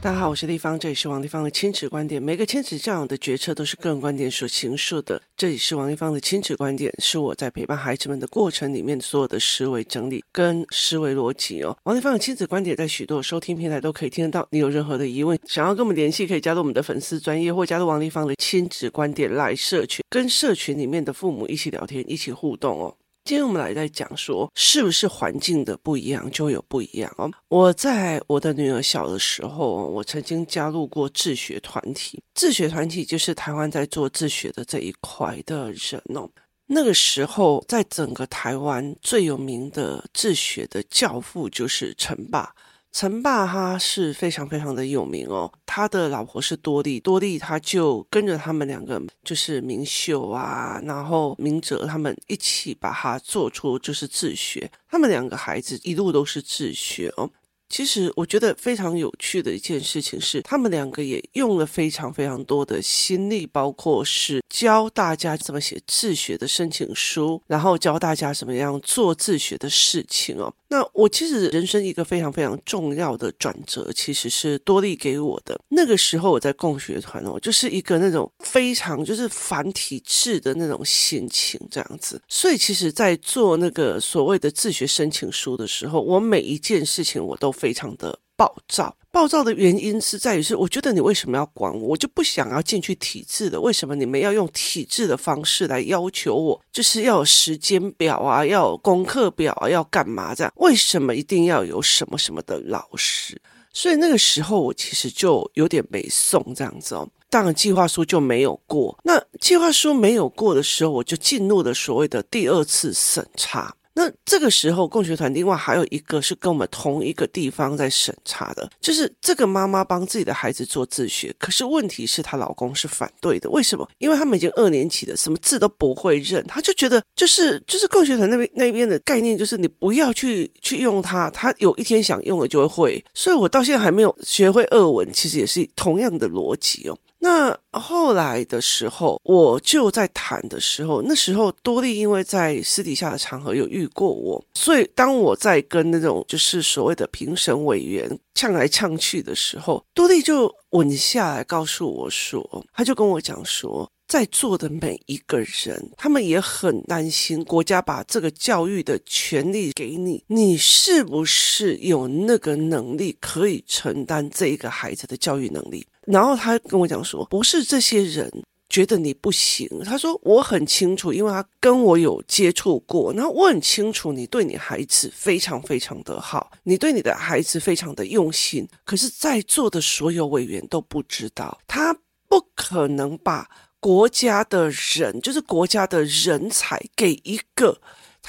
大家好，我是丽芳，这里是王丽芳的亲子观点。每个亲子教养的决策都是个人观点所形塑的。这里是王丽芳的亲子观点，是我在陪伴孩子们的过程里面所有的思维整理跟思维逻辑哦。王丽芳的亲子观点在许多收听平台都可以听得到。你有任何的疑问，想要跟我们联系，可以加入我们的粉丝专业，或加入王丽芳的亲子观点来社群，跟社群里面的父母一起聊天，一起互动哦。今天我们来在讲说，是不是环境的不一样就有不一样哦？我在我的女儿小的时候，我曾经加入过自学团体。自学团体就是台湾在做自学的这一块的人哦。那个时候，在整个台湾最有名的自学的教父就是陈爸。陈爸他是非常非常的有名哦，他的老婆是多莉，多莉他就跟着他们两个就是明秀啊，然后明哲他们一起把他做出就是自学，他们两个孩子一路都是自学哦。其实我觉得非常有趣的一件事情是，他们两个也用了非常非常多的心力，包括是教大家怎么写自学的申请书，然后教大家怎么样做自学的事情哦。那我其实人生一个非常非常重要的转折，其实是多利给我的。那个时候我在共学团哦，就是一个那种非常就是繁体制的那种心情这样子。所以其实，在做那个所谓的自学申请书的时候，我每一件事情我都。非常的暴躁，暴躁的原因是在于是，我觉得你为什么要管我？我就不想要进去体制的，为什么你们要用体制的方式来要求我？就是要有时间表啊，要有功课表啊，要干嘛这样？为什么一定要有什么什么的老师？所以那个时候我其实就有点没送这样子哦，当然计划书就没有过。那计划书没有过的时候，我就进入了所谓的第二次审查。那这个时候，共学团另外还有一个是跟我们同一个地方在审查的，就是这个妈妈帮自己的孩子做自学，可是问题是她老公是反对的。为什么？因为他们已经二年级了，什么字都不会认，他就觉得就是就是共学团那边那边的概念就是你不要去去用它，他有一天想用了就会会。所以我到现在还没有学会俄文，其实也是同样的逻辑哦。那后来的时候，我就在谈的时候，那时候多利因为在私底下的场合有遇过我，所以当我在跟那种就是所谓的评审委员呛来呛去的时候，多利就稳下来告诉我说，他就跟我讲说，在座的每一个人，他们也很担心国家把这个教育的权利给你，你是不是有那个能力可以承担这一个孩子的教育能力？然后他跟我讲说，不是这些人觉得你不行。他说我很清楚，因为他跟我有接触过。然后我很清楚，你对你孩子非常非常的好，你对你的孩子非常的用心。可是，在座的所有委员都不知道，他不可能把国家的人，就是国家的人才，给一个。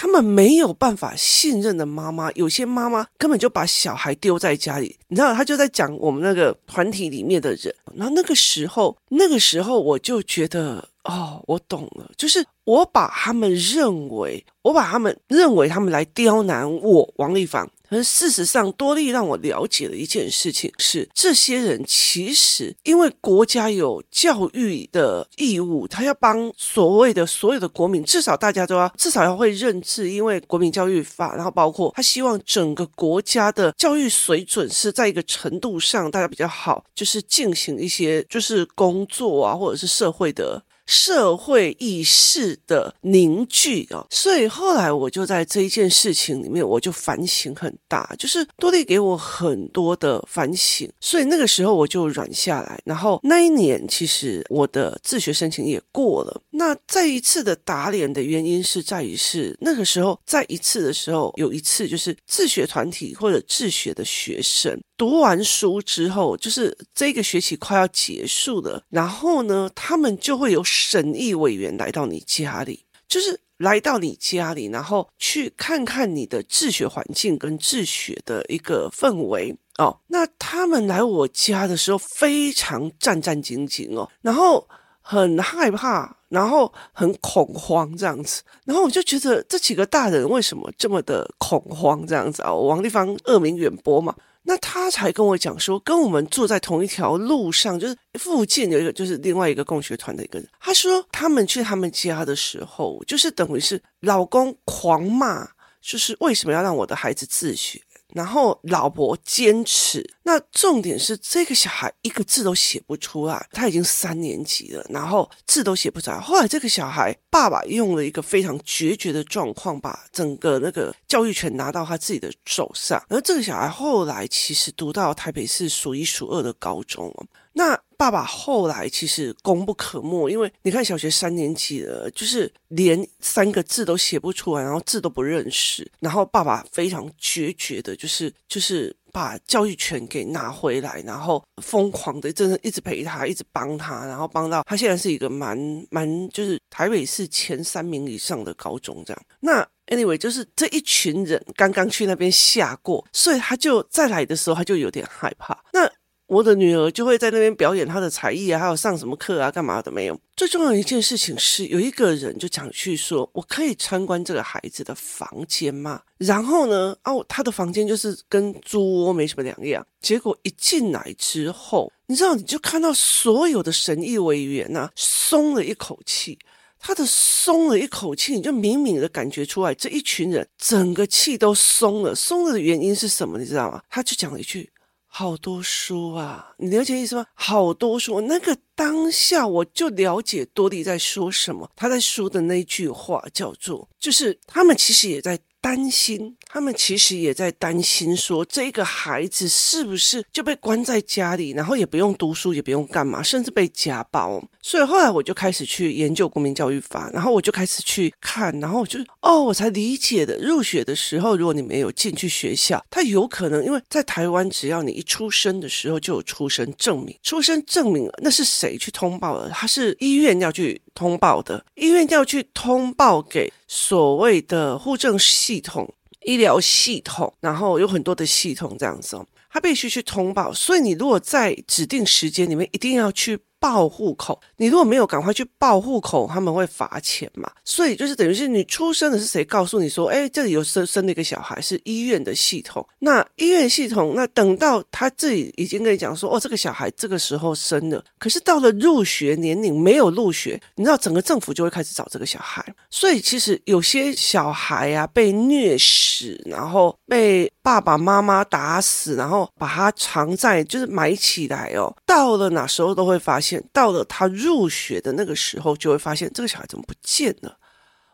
他们没有办法信任的妈妈，有些妈妈根本就把小孩丢在家里。你知道，他就在讲我们那个团体里面的人。然后那个时候，那个时候我就觉得，哦，我懂了，就是。我把他们认为，我把他们认为他们来刁难我王力房。可是事实上，多莉让我了解了一件事情是：这些人其实因为国家有教育的义务，他要帮所谓的所有的国民，至少大家都要至少要会认字，因为国民教育法，然后包括他希望整个国家的教育水准是在一个程度上大家比较好，就是进行一些就是工作啊，或者是社会的。社会意识的凝聚啊，所以后来我就在这一件事情里面，我就反省很大，就是多利给我很多的反省，所以那个时候我就软下来。然后那一年，其实我的自学申请也过了。那再一次的打脸的原因是在于是那个时候再一次的时候，有一次就是自学团体或者自学的学生读完书之后，就是这个学期快要结束了，然后呢，他们就会有。审议委员来到你家里，就是来到你家里，然后去看看你的治学环境跟治学的一个氛围哦。那他们来我家的时候非常战战兢兢哦，然后很害怕，然后很恐慌这样子。然后我就觉得这几个大人为什么这么的恐慌这样子啊？王立芳恶名远播嘛。那他才跟我讲说，跟我们住在同一条路上，就是附近有一个，就是另外一个共学团的一个人。他说他们去他们家的时候，就是等于是老公狂骂，就是为什么要让我的孩子自学，然后老婆坚持。那重点是这个小孩一个字都写不出来，他已经三年级了，然后字都写不出来。后来这个小孩爸爸用了一个非常决绝的状况，把整个那个教育权拿到他自己的手上。而这个小孩后来其实读到台北市数一数二的高中。那爸爸后来其实功不可没，因为你看小学三年级了，就是连三个字都写不出来，然后字都不认识，然后爸爸非常决绝的，就是就是把教育权给拿回来，然后疯狂的真的一直陪他，一直帮他，然后帮到他现在是一个蛮蛮就是台北市前三名以上的高中这样。那 anyway 就是这一群人刚刚去那边下过，所以他就再来的时候他就有点害怕。那我的女儿就会在那边表演她的才艺啊，还有上什么课啊，干嘛的没有。最重要的一件事情是，有一个人就讲去说：“我可以参观这个孩子的房间吗？”然后呢，哦，他的房间就是跟猪窝没什么两样。结果一进来之后，你知道，你就看到所有的审议委员呐，松了一口气。他的松了一口气，你就明明的感觉出来，这一群人整个气都松了。松了的原因是什么？你知道吗？他就讲了一句。好多书啊，你了解意思吗？好多书，那个当下我就了解多莉在说什么。他在说的那句话叫做，就是他们其实也在。担心，他们其实也在担心，说这个孩子是不是就被关在家里，然后也不用读书，也不用干嘛，甚至被家暴。所以后来我就开始去研究国民教育法，然后我就开始去看，然后我就哦，我才理解的。入学的时候，如果你没有进去学校，他有可能因为在台湾，只要你一出生的时候就有出生证明，出生证明那是谁去通报的？他是医院要去通报的，医院要去通报给。所谓的护证系统、医疗系统，然后有很多的系统这样子哦，他必须去通报。所以你如果在指定时间里面，一定要去。报户口，你如果没有赶快去报户口，他们会罚钱嘛。所以就是等于是你出生的是谁告诉你说，哎，这里有生生了一个小孩，是医院的系统。那医院系统，那等到他自己已经跟你讲说，哦，这个小孩这个时候生了，可是到了入学年龄没有入学，你知道整个政府就会开始找这个小孩。所以其实有些小孩啊被虐死，然后被爸爸妈妈打死，然后把他藏在就是埋起来哦，到了哪时候都会发现。到了他入学的那个时候，就会发现这个小孩怎么不见了？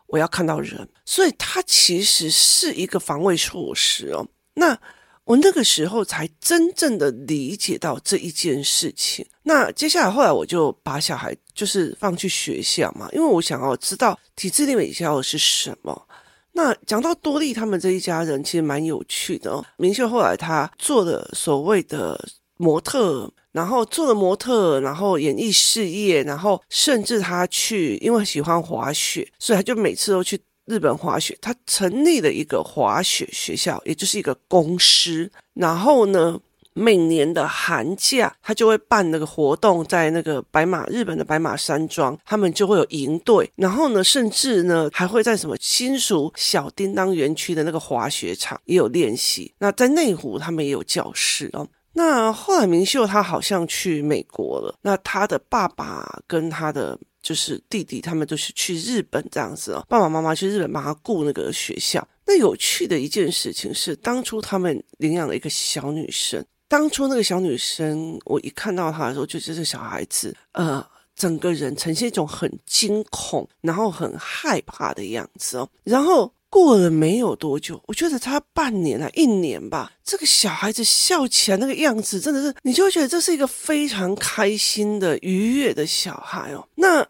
我要看到人，所以他其实是一个防卫措施哦。那我那个时候才真正的理解到这一件事情。那接下来后来我就把小孩就是放去学校嘛，因为我想要知道体制内美校是什么。那讲到多莉他们这一家人，其实蛮有趣的哦。明秀后来他做了所谓的模特。然后做了模特，然后演艺事业，然后甚至他去，因为喜欢滑雪，所以他就每次都去日本滑雪。他成立了一个滑雪学校，也就是一个公司。然后呢，每年的寒假，他就会办那个活动，在那个白马日本的白马山庄，他们就会有营队。然后呢，甚至呢，还会在什么新竹小叮当园区的那个滑雪场也有练习。那在内湖，他们也有教室哦。那后来明秀他好像去美国了，那他的爸爸跟他的就是弟弟，他们都是去日本这样子哦。爸爸妈妈去日本帮他顾那个学校。那有趣的一件事情是，当初他们领养了一个小女生。当初那个小女生，我一看到她的时候，就觉得小孩子，呃，整个人呈现一种很惊恐，然后很害怕的样子哦，然后。过了没有多久，我觉得她半年啊，一年吧，这个小孩子笑起来那个样子，真的是，你就会觉得这是一个非常开心的、愉悦的小孩哦。那。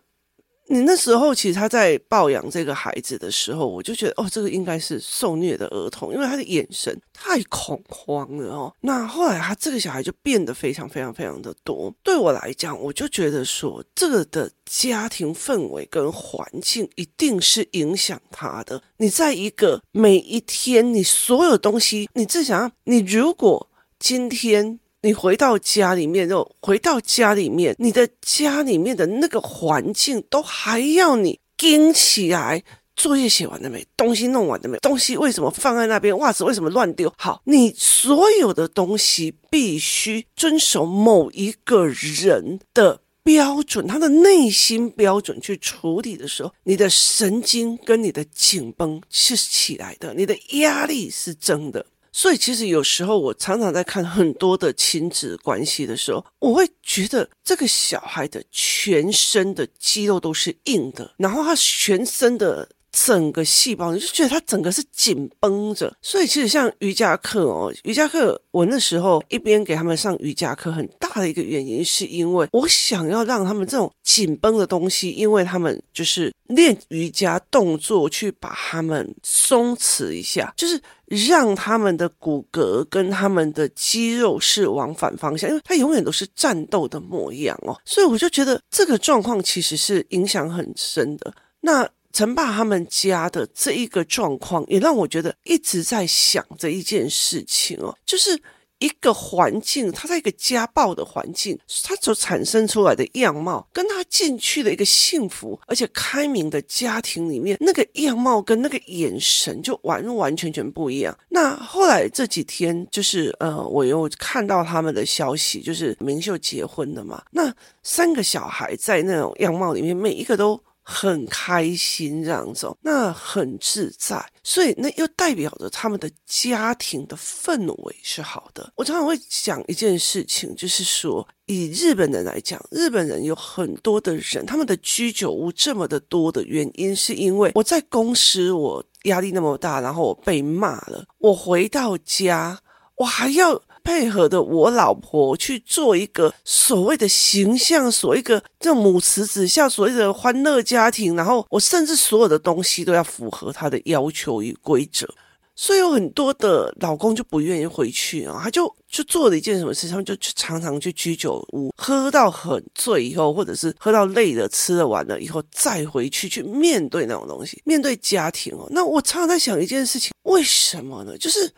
你那时候其实他在抱养这个孩子的时候，我就觉得哦，这个应该是受虐的儿童，因为他的眼神太恐慌了哦。那后来他这个小孩就变得非常非常非常的多。对我来讲，我就觉得说，这个的家庭氛围跟环境一定是影响他的。你在一个每一天，你所有东西，你自想，你如果今天。你回到家里面，就回到家里面，你的家里面的那个环境都还要你盯起来。作业写完了没？东西弄完了没？东西为什么放在那边？袜子为什么乱丢？好，你所有的东西必须遵守某一个人的标准，他的内心标准去处理的时候，你的神经跟你的紧绷是起来的，你的压力是真的。所以其实有时候我常常在看很多的亲子关系的时候，我会觉得这个小孩的全身的肌肉都是硬的，然后他全身的。整个细胞，你就觉得它整个是紧绷着，所以其实像瑜伽课哦，瑜伽课我那时候一边给他们上瑜伽课，很大的一个原因是因为我想要让他们这种紧绷的东西，因为他们就是练瑜伽动作去把他们松弛一下，就是让他们的骨骼跟他们的肌肉是往反方向，因为他永远都是战斗的模样哦，所以我就觉得这个状况其实是影响很深的。那。陈爸他们家的这一个状况，也让我觉得一直在想着一件事情哦，就是一个环境，他在一个家暴的环境，他所产生出来的样貌，跟他进去的一个幸福而且开明的家庭里面，那个样貌跟那个眼神就完完全全不一样。那后来这几天，就是呃，我又看到他们的消息，就是明秀结婚了嘛，那三个小孩在那种样貌里面，每一个都。很开心这样子，那很自在，所以那又代表着他们的家庭的氛围是好的。我常常会讲一件事情，就是说，以日本人来讲，日本人有很多的人，他们的居酒屋这么的多的原因，是因为我在公司我压力那么大，然后我被骂了，我回到家，我还要。配合的我老婆去做一个所谓的形象，所谓一个这母慈子孝，所谓的欢乐家庭，然后我甚至所有的东西都要符合他的要求与规则，所以有很多的老公就不愿意回去啊，他就就做了一件什么事，他们就去常常去居酒屋喝到很醉以后，或者是喝到累了，吃了完了以后再回去去面对那种东西，面对家庭哦。那我常常在想一件事情，为什么呢？就是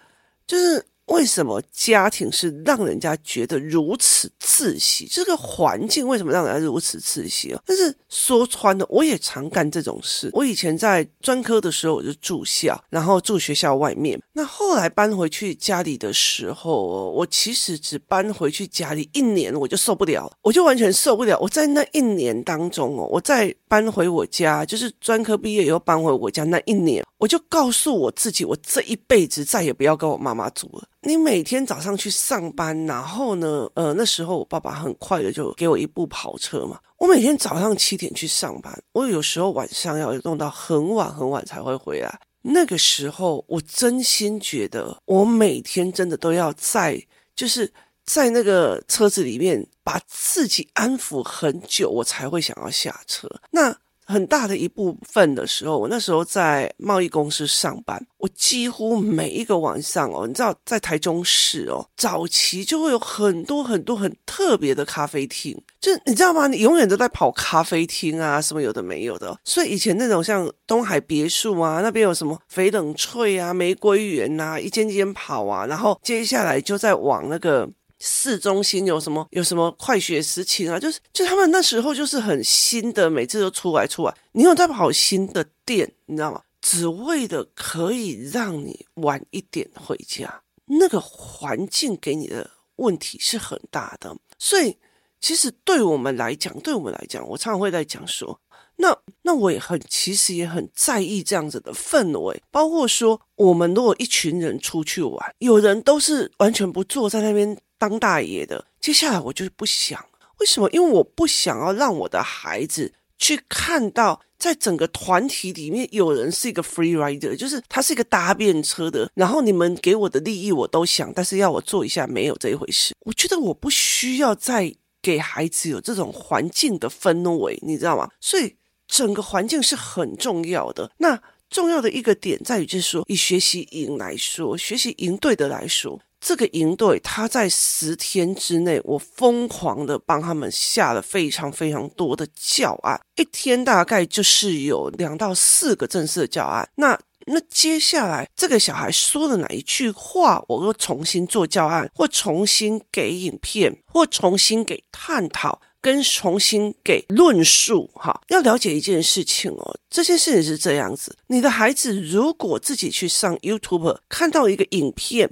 就是。为什么家庭是让人家觉得如此窒息？这个环境为什么让人家如此窒息啊？但是说穿了，我也常干这种事。我以前在专科的时候，我就住校，然后住学校外面。那后来搬回去家里的时候，我其实只搬回去家里一年，我就受不了，我就完全受不了。我在那一年当中哦，我在搬回我家，就是专科毕业以后搬回我家那一年，我就告诉我自己，我这一辈子再也不要跟我妈妈住了。你每天早上去上班，然后呢，呃，那时候我爸爸很快的就给我一部跑车嘛。我每天早上七点去上班，我有时候晚上要弄到很晚很晚才会回来。那个时候，我真心觉得我每天真的都要在，就是在那个车子里面把自己安抚很久，我才会想要下车。那。很大的一部分的时候，我那时候在贸易公司上班，我几乎每一个晚上哦，你知道，在台中市哦，早期就会有很多很多很特别的咖啡厅，就你知道吗？你永远都在跑咖啡厅啊，什么有的没有的。所以以前那种像东海别墅啊，那边有什么翡冷翠啊、玫瑰园啊，一间间跑啊，然后接下来就在往那个。市中心有什么？有什么快雪时晴啊？就是，就他们那时候就是很新的，每次都出来出来。你有在跑新的店，你知道吗？只为的可以让你晚一点回家。那个环境给你的问题是很大的，所以其实对我们来讲，对我们来讲，我常常会在讲说，那那我也很，其实也很在意这样子的氛围，包括说，我们如果一群人出去玩，有人都是完全不坐在那边。当大爷的，接下来我就是不想，为什么？因为我不想要让我的孩子去看到，在整个团体里面有人是一个 free rider，就是他是一个搭便车的。然后你们给我的利益我都想，但是要我做一下，没有这一回事。我觉得我不需要再给孩子有这种环境的氛围，你知道吗？所以整个环境是很重要的。那重要的一个点在于，就是说，以学习营来说，学习营队的来说。这个营队，他在十天之内，我疯狂的帮他们下了非常非常多的教案，一天大概就是有两到四个正式的教案。那那接下来这个小孩说的哪一句话，我又重新做教案，或重新给影片，或重新给探讨，跟重新给论述。哈，要了解一件事情哦，这件事情是这样子：你的孩子如果自己去上 YouTube 看到一个影片。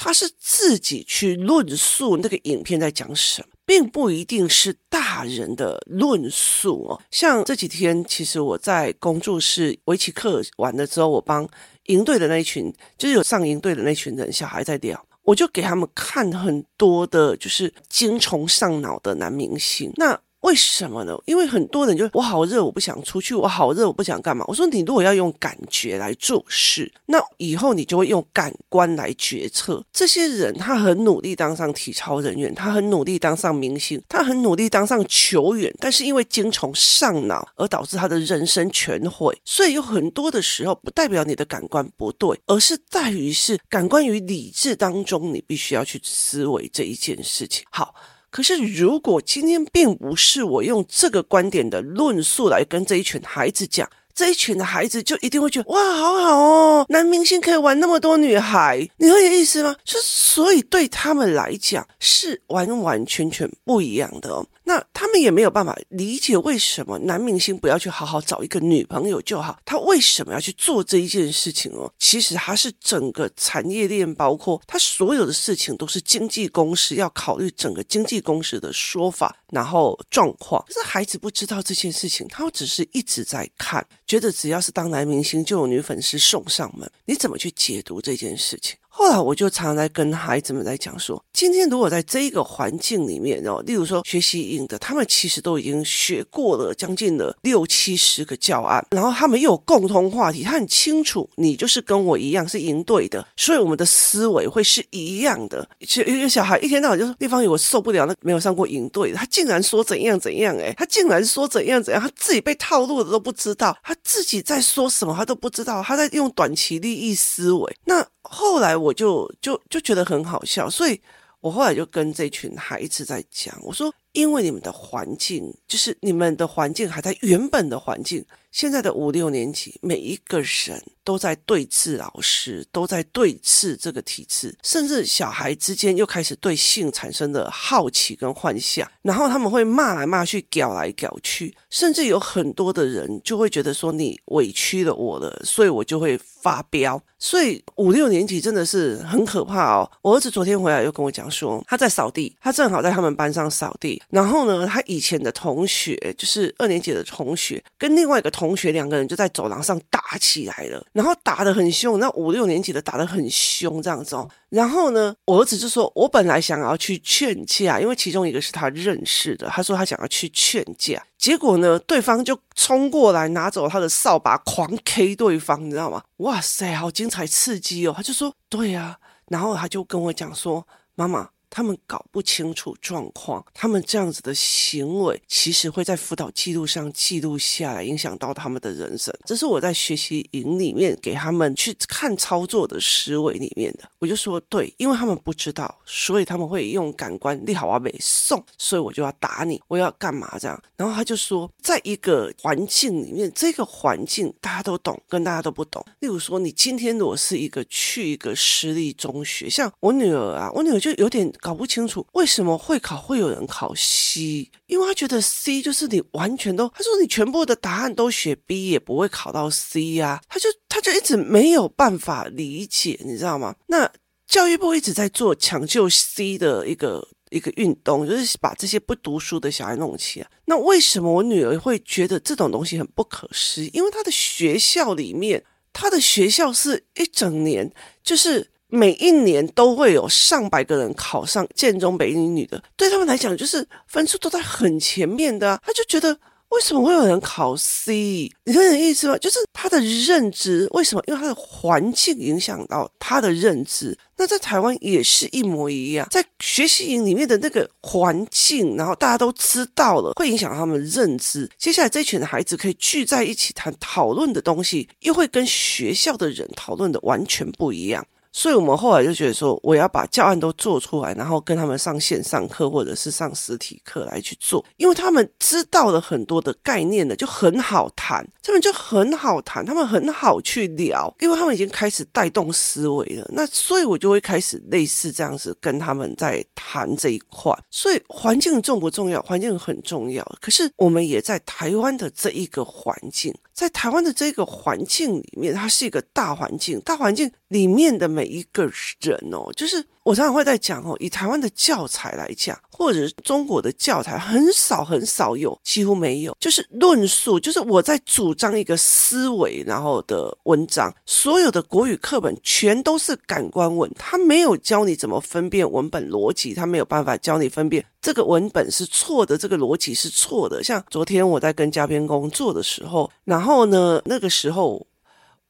他是自己去论述那个影片在讲什么，并不一定是大人的论述哦。像这几天，其实我在工作室围棋课完了之后，我帮营队的那一群，就是有上营队的那群人，小孩在聊，我就给他们看很多的，就是精虫上脑的男明星。那为什么呢？因为很多人就我好热，我不想出去；我好热，我不想干嘛。我说你如果要用感觉来做事，那以后你就会用感官来决策。这些人他很努力当上体操人员，他很努力当上明星，他很努力当上球员，但是因为精虫上脑而导致他的人生全毁。所以有很多的时候，不代表你的感官不对，而是在于是感官与理智当中，你必须要去思维这一件事情。好。可是，如果今天并不是我用这个观点的论述来跟这一群孩子讲，这一群的孩子就一定会觉得哇，好好哦，男明星可以玩那么多女孩，你会有意思吗？就所以对他们来讲是完完全全不一样的哦。那他们也没有办法理解为什么男明星不要去好好找一个女朋友就好，他为什么要去做这一件事情哦？其实他是整个产业链，包括他所有的事情都是经纪公司要考虑整个经纪公司的说法，然后状况。可是孩子不知道这件事情，他只是一直在看，觉得只要是当男明星就有女粉丝送上门。你怎么去解读这件事情？后来我就常常在跟孩子们在讲说，今天如果在这一个环境里面哦，例如说学习营的，他们其实都已经学过了将近了六七十个教案，然后他们又有共同话题，他很清楚你就是跟我一样是营队的，所以我们的思维会是一样的。其实一个小孩一天到晚就说地方有我受不了，那没有上过营队，他竟然说怎样怎样，诶，他竟然说怎样怎样，他自己被套路的都不知道，他自己在说什么他都不知道，他在用短期利益思维。那后来我就就就觉得很好笑，所以我后来就跟这群孩子在讲，我说，因为你们的环境，就是你们的环境还在原本的环境。现在的五六年级，每一个人都在对峙老师，都在对峙这个体制，甚至小孩之间又开始对性产生了好奇跟幻想，然后他们会骂来骂去，屌来屌去，甚至有很多的人就会觉得说你委屈了我了，所以我就会发飙。所以五六年级真的是很可怕哦。我儿子昨天回来又跟我讲说，他在扫地，他正好在他们班上扫地，然后呢，他以前的同学就是二年级的同学跟另外一个。同学两个人就在走廊上打起来了，然后打得很凶，那五六年级的打得很凶这样子哦。然后呢，我儿子就说：“我本来想要去劝架，因为其中一个是他认识的，他说他想要去劝架，结果呢，对方就冲过来拿走他的扫把，狂 K 对方，你知道吗？哇塞，好精彩刺激哦！”他就说：“对呀。”然后他就跟我讲说：“妈妈。”他们搞不清楚状况，他们这样子的行为，其实会在辅导记录上记录下来，影响到他们的人生。这是我在学习营里面给他们去看操作的思维里面的。我就说，对，因为他们不知道，所以他们会用感官，你好啊，没送，所以我就要打你，我要干嘛这样？然后他就说，在一个环境里面，这个环境大家都懂，跟大家都不懂。例如说，你今天如果是一个去一个私立中学，像我女儿啊，我女儿就有点。搞不清楚为什么会考会有人考 C，因为他觉得 C 就是你完全都，他说你全部的答案都写 B 也不会考到 C 呀，他就他就一直没有办法理解，你知道吗？那教育部一直在做抢救 C 的一个一个运动，就是把这些不读书的小孩弄起来。那为什么我女儿会觉得这种东西很不可思议？因为她的学校里面，她的学校是一整年就是。每一年都会有上百个人考上建中北一女的，对他们来讲就是分数都在很前面的啊。他就觉得为什么会有人考 C？你懂我意思吗？就是他的认知为什么？因为他的环境影响到他的认知。那在台湾也是一模一样，在学习营里面的那个环境，然后大家都知道了，会影响他们的认知。接下来这群孩子可以聚在一起谈讨论的东西，又会跟学校的人讨论的完全不一样。所以我们后来就觉得说，我要把教案都做出来，然后跟他们上线上课或者是上实体课来去做，因为他们知道了很多的概念了，就很好谈，他们就很好谈，他们很好去聊，因为他们已经开始带动思维了。那所以我就会开始类似这样子跟他们在谈这一块。所以环境重不重要？环境很重要。可是我们也在台湾的这一个环境。在台湾的这个环境里面，它是一个大环境，大环境里面的每一个人哦，就是我常常会在讲哦，以台湾的教材来讲，或者中国的教材，很少很少有，几乎没有，就是论述，就是我在主张一个思维，然后的文章，所有的国语课本全都是感官文，他没有教你怎么分辨文本逻辑，他没有办法教你分辨这个文本是错的，这个逻辑是错的。像昨天我在跟嘉宾工作的时候，然后呢，那个时候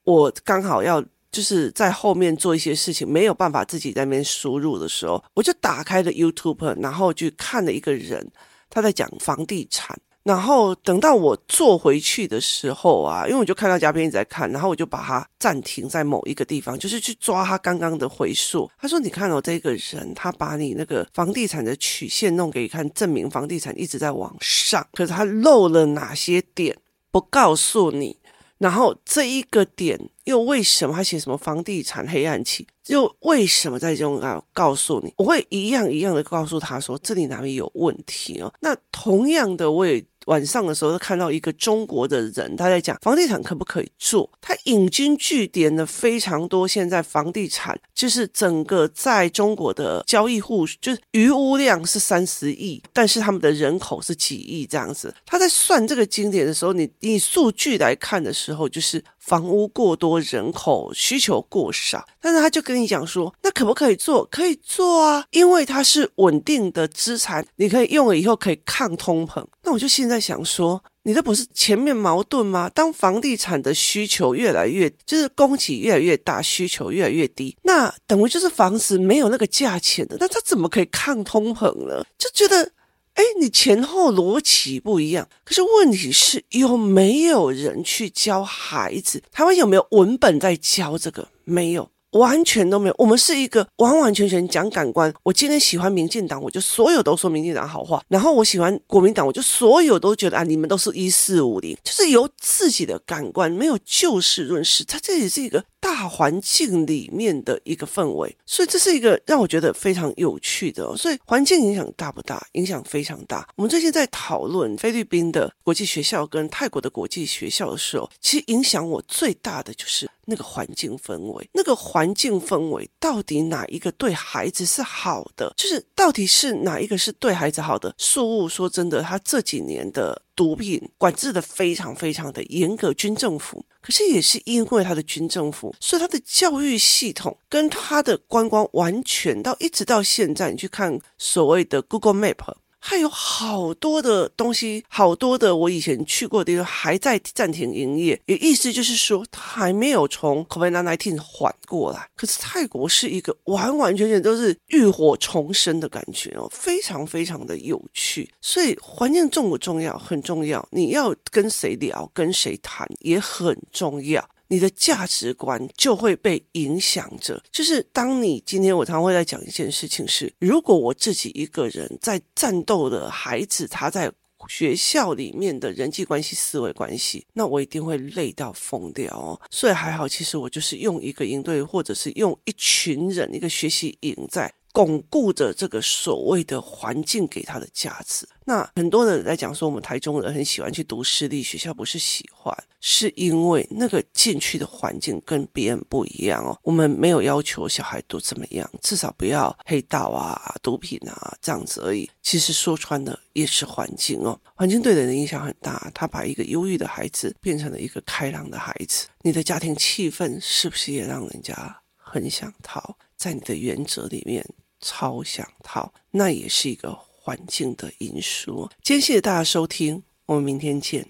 我刚好要。就是在后面做一些事情，没有办法自己在那边输入的时候，我就打开了 YouTube，然后去看了一个人，他在讲房地产。然后等到我坐回去的时候啊，因为我就看到嘉宾一直在看，然后我就把它暂停在某一个地方，就是去抓他刚刚的回溯。他说：“你看哦，这个人他把你那个房地产的曲线弄给你看，证明房地产一直在往上，可是他漏了哪些点，不告诉你。”然后这一个点又为什么他写什么房地产黑暗期？又为什么在这种啊？告诉你，我会一样一样的告诉他说，这里哪里有问题哦。那同样的，我也。晚上的时候，看到一个中国的人，他在讲房地产可不可以做，他引经据典的非常多。现在房地产就是整个在中国的交易户，就是余屋量是三十亿，但是他们的人口是几亿这样子。他在算这个经典的时候，你你数据来看的时候，就是。房屋过多，人口需求过少，但是他就跟你讲说，那可不可以做？可以做啊，因为它是稳定的资产，你可以用了以后可以抗通膨。那我就现在想说，你这不是前面矛盾吗？当房地产的需求越来越，就是供给越来越大，需求越来越低，那等于就是房子没有那个价钱的，那它怎么可以抗通膨呢？就觉得。哎，你前后逻辑不一样，可是问题是有没有人去教孩子？台湾有没有文本在教这个？没有。完全都没有，我们是一个完完全全讲感官。我今天喜欢民进党，我就所有都说民进党好话；然后我喜欢国民党，我就所有都觉得啊，你们都是一四五零，就是由自己的感官，没有就事论事。它这也是一个大环境里面的一个氛围，所以这是一个让我觉得非常有趣的哦。所以环境影响大不大？影响非常大。我们最近在讨论菲律宾的国际学校跟泰国的国际学校的时候，其实影响我最大的就是。那个环境氛围，那个环境氛围到底哪一个对孩子是好的？就是到底是哪一个是对孩子好的？宿雾说真的，他这几年的毒品管制的非常非常的严格，军政府。可是也是因为他的军政府，所以他的教育系统跟他的观光完全到一直到现在，你去看所谓的 Google Map。还有好多的东西，好多的我以前去过的地方还在暂停营业，也意思就是说，它还没有从 COVID-19 缓过来。可是泰国是一个完完全全都是浴火重生的感觉哦，非常非常的有趣。所以环境重不重要？很重要。你要跟谁聊，跟谁谈也很重要。你的价值观就会被影响着。就是当你今天，我常常会在讲一件事情是：如果我自己一个人在战斗的孩子，他在学校里面的人际关系、思维关系，那我一定会累到疯掉哦。所以还好，其实我就是用一个营队，或者是用一群人一个学习营在。巩固着这个所谓的环境给他的价值。那很多人在讲说，我们台中人很喜欢去读私立学校，不是喜欢，是因为那个进去的环境跟别人不一样哦。我们没有要求小孩读怎么样，至少不要黑道啊、毒品啊这样子而已。其实说穿了也是环境哦，环境对人的影响很大。他把一个忧郁的孩子变成了一个开朗的孩子，你的家庭气氛是不是也让人家很想逃？在你的原则里面。超想套，那也是一个环境的因素。今天谢谢大家收听，我们明天见。